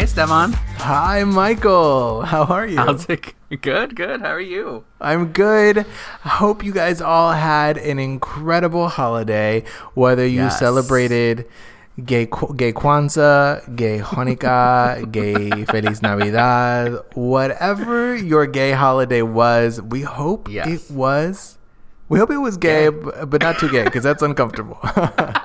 Esteban. Hi, Michael. How are you? How's it? Good, good. How are you? I'm good. I hope you guys all had an incredible holiday, whether you Yes. celebrated gay gay Kwanzaa, gay Hanukkah, gay Feliz Navidad, whatever your gay holiday was. We hope Yes. it was. We hope it was gay, Gay. but not too gay because that's uncomfortable.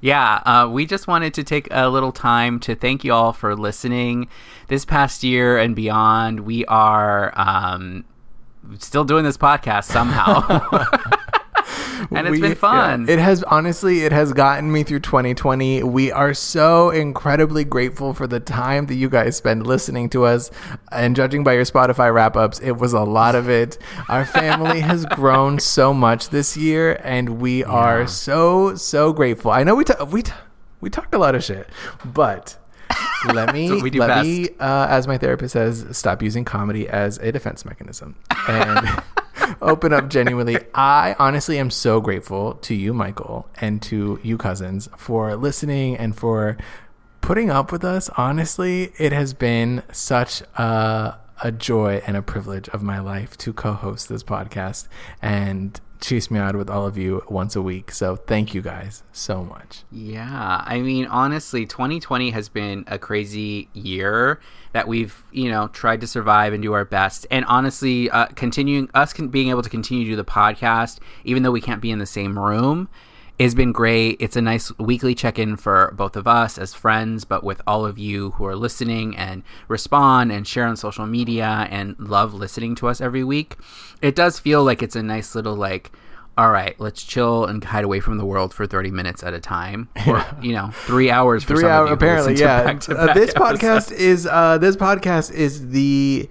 Yeah, uh, we just wanted to take a little time to thank you all for listening this past year and beyond. We are um, still doing this podcast somehow, and it's We- been fun. yeah, it has honestly, it has gotten me through 2020. We are so incredibly grateful for the time that you guys spend listening to us. And judging by your Spotify wrap ups, it was a lot of it. Our family has grown so much this year, and we are so so grateful. I know we ta- we ta- we talked a lot of shit, but. Let me let best. me uh, as my therapist says, stop using comedy as a defense mechanism and open up genuinely. I honestly am so grateful to you, Michael, and to you, cousins, for listening and for putting up with us. Honestly, it has been such a, a joy and a privilege of my life to co host this podcast and chase me out with all of you once a week. So thank you guys so much. Yeah, I mean, honestly, 2020 has been a crazy year that we've, you know, tried to survive and do our best. And honestly, uh, continuing us being able to continue to do the podcast, even though we can't be in the same room, has been great. It's a nice weekly check in for both of us as friends, but with all of you who are listening and respond and share on social media and love listening to us every week. It does feel like it's a nice little, like, all right, let's chill and hide away from the world for 30 minutes at a time. Or, you know, three hours for three some of hour you who apparently yeah back-to-back uh, this episodes. podcast is uh this podcast is the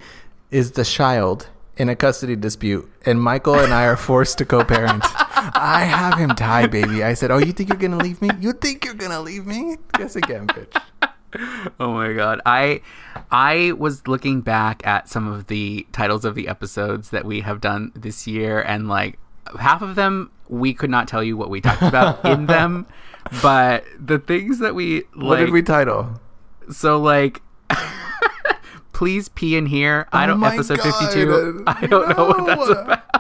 is the child in a custody dispute and michael and i are forced to co-parent i have him tied baby i said oh you think you're gonna leave me you think you're gonna leave me guess again bitch Oh my god. I I was looking back at some of the titles of the episodes that we have done this year and like half of them we could not tell you what we talked about in them, but the things that we like what did we title so like please pee in here. I Oh don't my episode God. 52. I don't know what that's No. about.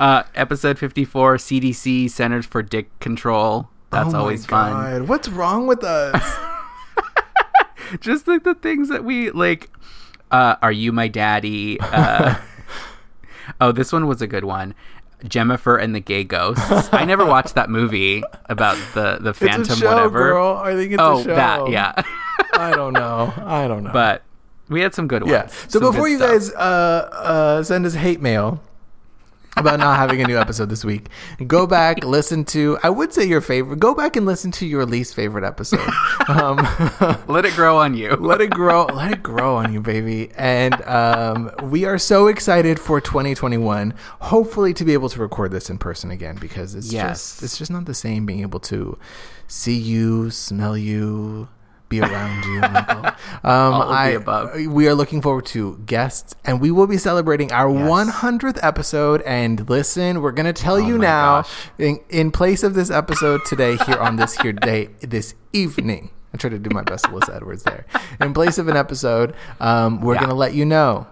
Uh episode 54 CDC Centers for Dick Control. That's Oh always fun. What's wrong with us? Just like the things that we like uh are you my daddy? Uh oh this one was a good one. Jennifer and the gay ghosts. I never watched that movie about the the phantom show whatever. girl. I think it's oh a show. that yeah. I don't know. I don't know. But we had some good ones. Yeah. So before you stuff. guys uh, uh, send us hate mail about not having a new episode this week, go back, listen to, I would say your favorite, go back and listen to your least favorite episode. Um, let it grow on you let it grow, let it grow on you, baby. And um, we are so excited for 2021, hopefully to be able to record this in person again because it's Yes. just, it's just not the same being able to see you, smell you, be around you, Michael. Um, All of the I, above. we are looking forward to guests, and we will be celebrating our Yes. 100th episode. And listen, we're gonna tell you now, in, in place of this episode today, here on this here day, this evening. I tried to do my best, Alyssa Edwards. There, in place of an episode, um, we're Yeah. gonna let you know.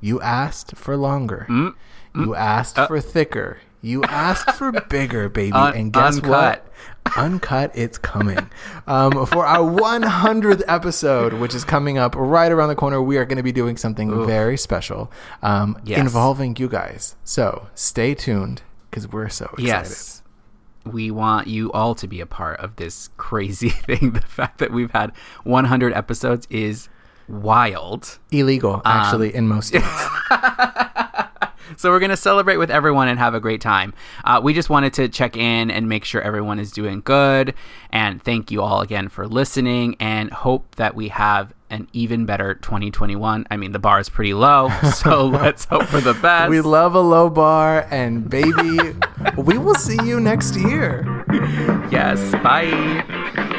You asked for longer. Mm, You asked for thicker. You asked for bigger, baby. Un- and guess uncut. what? Uncut, it's coming. Um, for our 100th episode, which is coming up right around the corner, we are going to be doing something Oof. very special um, Yes. involving you guys. So stay tuned because we're so excited. yes we want you all to be a part of this crazy thing the fact that we've had 100 episodes is wild Illegal, Um, actually, in most states. So we're going to celebrate with everyone and have a great time. Uh, we just wanted to check in and make sure everyone is doing good. And thank you all again for listening and hope that we have an even better 2021. I mean, the bar is pretty low, so let's hope for the best. we love a low bar, and baby, we will see you next year. yes. Bye.